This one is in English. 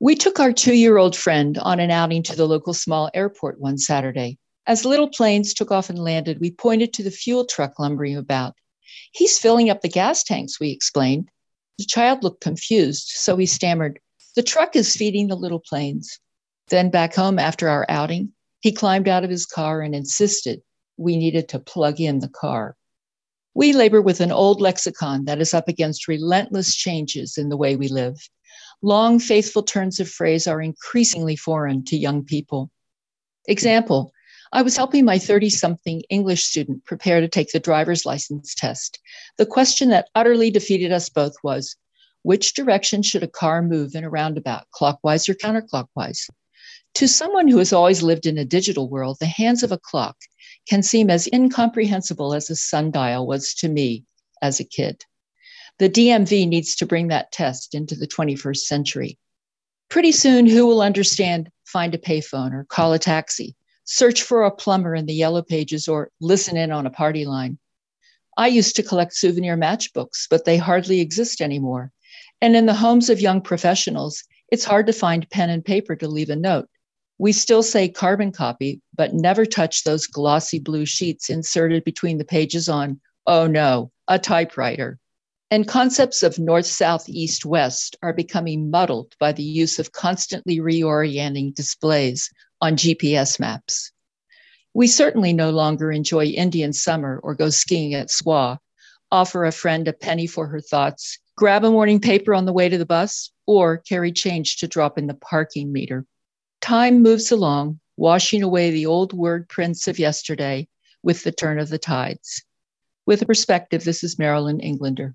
We took our two year old friend on an outing to the local small airport one Saturday. As little planes took off and landed, we pointed to the fuel truck lumbering about. He's filling up the gas tanks, we explained. The child looked confused, so he stammered, The truck is feeding the little planes. Then, back home after our outing, he climbed out of his car and insisted we needed to plug in the car. We labor with an old lexicon that is up against relentless changes in the way we live. Long, faithful turns of phrase are increasingly foreign to young people. Example I was helping my 30 something English student prepare to take the driver's license test. The question that utterly defeated us both was which direction should a car move in a roundabout, clockwise or counterclockwise? To someone who has always lived in a digital world, the hands of a clock can seem as incomprehensible as a sundial was to me as a kid. The DMV needs to bring that test into the 21st century. Pretty soon, who will understand find a payphone or call a taxi, search for a plumber in the yellow pages, or listen in on a party line? I used to collect souvenir matchbooks, but they hardly exist anymore. And in the homes of young professionals, it's hard to find pen and paper to leave a note. We still say carbon copy, but never touch those glossy blue sheets inserted between the pages on, oh no, a typewriter. And concepts of north, south, east, west are becoming muddled by the use of constantly reorienting displays on GPS maps. We certainly no longer enjoy Indian summer or go skiing at Squaw, offer a friend a penny for her thoughts, grab a morning paper on the way to the bus, or carry change to drop in the parking meter. Time moves along, washing away the old word prints of yesterday with the turn of the tides. With a perspective, this is Marilyn Englander.